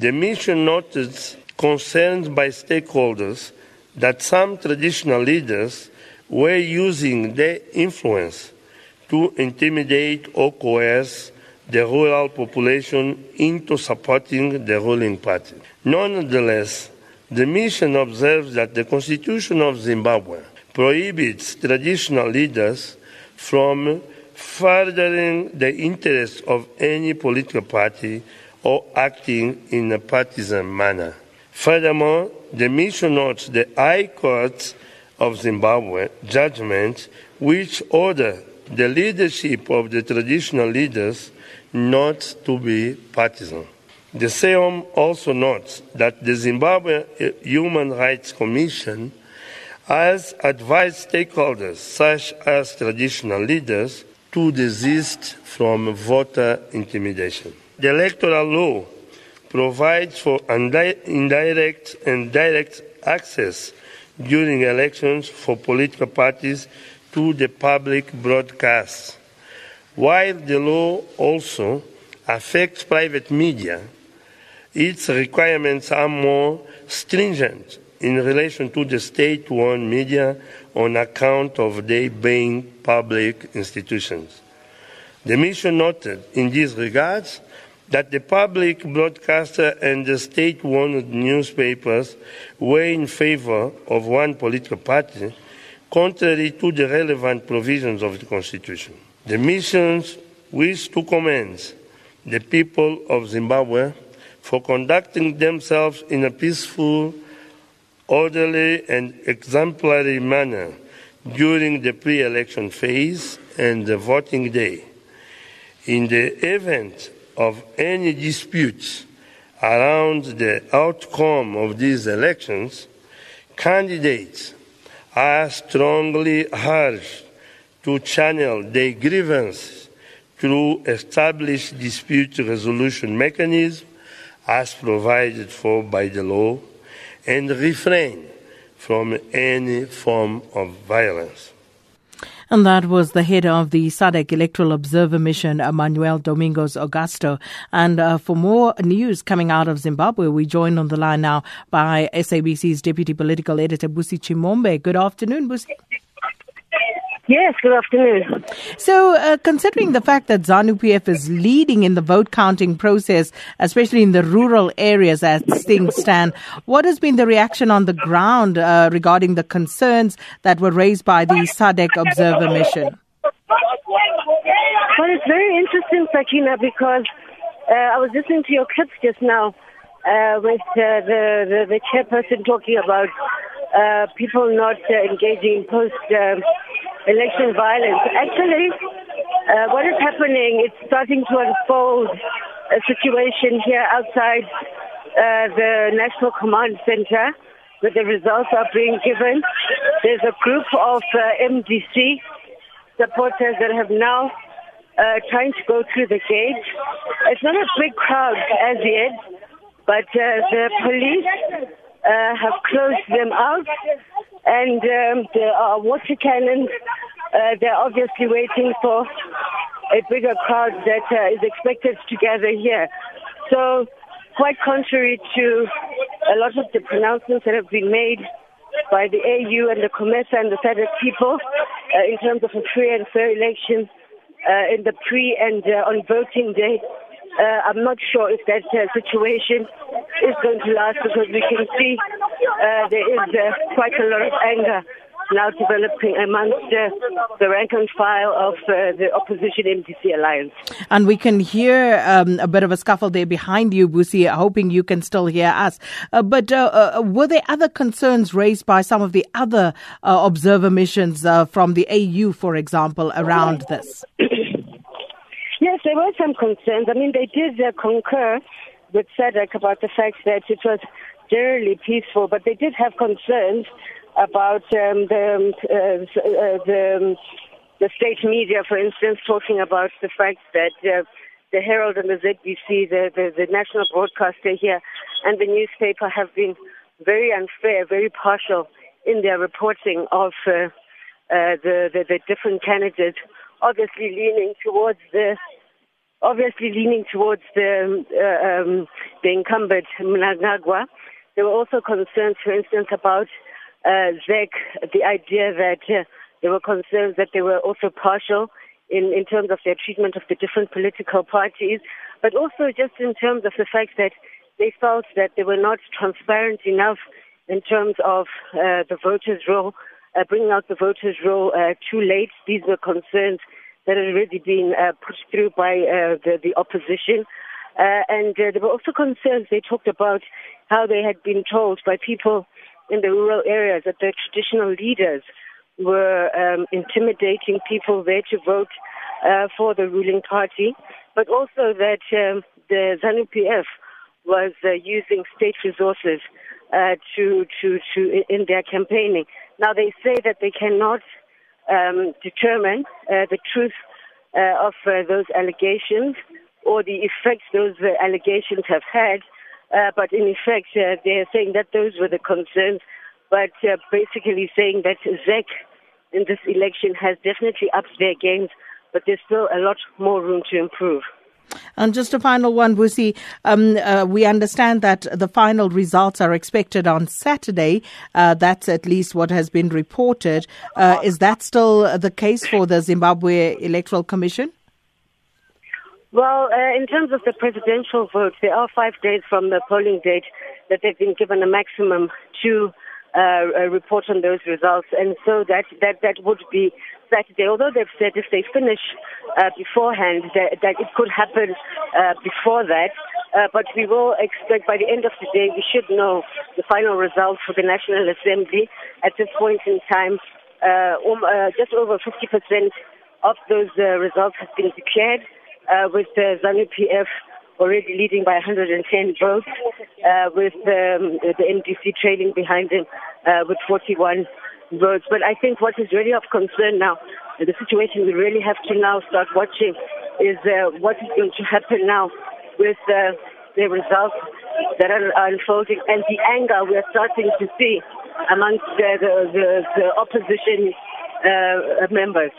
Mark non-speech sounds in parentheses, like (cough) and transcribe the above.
The mission noted concerns by stakeholders that some traditional leaders were using their influence to intimidate or coerce the rural population into supporting the ruling party. Nonetheless, the mission observes that the Constitution of Zimbabwe prohibits traditional leaders from furthering the interests of any political party or acting in a partisan manner. Furthermore, the mission notes the High Court of Zimbabwe judgment which order the leadership of the traditional leaders not to be partisan. The SEOM also notes that the Zimbabwe Human Rights Commission has advised stakeholders, such as traditional leaders, to desist from voter intimidation. The electoral law provides for indirect and direct access during elections for political parties to the public broadcasts. While the law also affects private media, its requirements are more stringent in relation to the state owned media on account of their being public institutions. The mission noted in these regards that the public broadcaster and the state owned newspapers were in favor of one political party, contrary to the relevant provisions of the Constitution. The missions wish to commend the people of Zimbabwe for conducting themselves in a peaceful, orderly, and exemplary manner during the pre election phase and the voting day. In the event of any disputes around the outcome of these elections, candidates are strongly urged to channel their grievances through established dispute resolution mechanisms as provided for by the law and refrain from any form of violence. And that was the head of the SADC Electoral Observer Mission, Manuel Domingos Augusto. And uh, for more news coming out of Zimbabwe, we join on the line now by SABC's Deputy Political Editor, Busi Chimombe. Good afternoon, Busi. Yes, good afternoon. So, uh, considering the fact that ZANU PF is leading in the vote counting process, especially in the rural areas as things stand, what has been the reaction on the ground uh, regarding the concerns that were raised by the SADC observer mission? Well, it's very interesting, Sakina, because uh, I was listening to your clips just now uh, with uh, the, the, the chairperson talking about uh, people not engaging in post um, election violence. Actually, uh, what is happening, it's starting to unfold a situation here outside uh, the National Command Center where the results are being given. There's a group of uh, MDC supporters that have now uh, trying to go through the gate. It's not a big crowd as yet, but uh, the police uh, have closed them out and um, there are water cannons. Uh, they're obviously waiting for a bigger crowd that uh, is expected to gather here. So, quite contrary to a lot of the pronouncements that have been made by the AU and the COMESA and the SADC people uh, in terms of a free and fair election uh, in the pre and uh, on voting day, uh, I'm not sure if that uh, situation is going to last because we can see there is quite a lot of anger now developing amongst uh, the rank and file of uh, the opposition MDC alliance. And we can hear um, a bit of a scuffle there behind you, Busi, hoping you can still hear us. Uh, but uh, uh, were there other concerns raised by some of the other uh, observer missions from the AU, for example, around this? (clears throat) yes, there were some concerns. I mean, they did concur with SADC about the fact that it was generally peaceful, but they did have concerns about um, the, uh, uh, the, um, the state media, for instance, talking about the fact that uh, the Herald and the ZBC, the, the, the national broadcaster here, and the newspaper have been very unfair, very partial in their reporting of uh, uh, the, the, the different candidates, obviously leaning towards the obviously leaning towards the, uh, um, the incumbent Mnangagwa. There were also concerns, for instance, about uh, ZEC, the idea that uh, there were concerns that they were also partial in, in terms of their treatment of the different political parties, but also just in terms of the fact that they felt that they were not transparent enough in terms of uh, the voters' roll, uh, bringing out the voters' roll uh, too late. These were concerns that had already been uh, pushed through by uh, the, the opposition. Uh, and there were also concerns. They talked about how they had been told by people in the rural areas that the traditional leaders were um, intimidating people there to vote uh, for the ruling party, but also that um, the ZANU PF was uh, using state resources uh, to to to in their campaigning. Now they say that they cannot um, determine uh, the truth uh, of uh, those allegations or the effects those allegations have had. But in effect, they are saying that those were the concerns. But basically saying that ZEC in this election has definitely upped their games, but there's still a lot more room to improve. And just a final one, Vusi. Um, uh, we understand that the final results are expected on Saturday. Uh, that's at least what has been reported. Uh, is that still the case for the Zimbabwe Electoral Commission? Well, uh, in terms of the presidential vote, there are five days from the polling date that they've been given a maximum to uh, report on those results, and so that that that would be Saturday. Although they've said if they finish uh, beforehand, that, that, it could happen uh, before that. Uh, but we will expect by the end of the day we should know the final results for the National Assembly. At this point in time, uh, um, uh, just over 50% of those results have been declared, with the ZANU PF already leading by 110 votes, uh, with um, the MDC trailing behind him uh, with 41 votes. But I think what is really of concern now, the situation we really have to now start watching, is uh, what is going to happen now with uh, the results that are unfolding and the anger we are starting to see amongst the, the, the, the opposition uh, members.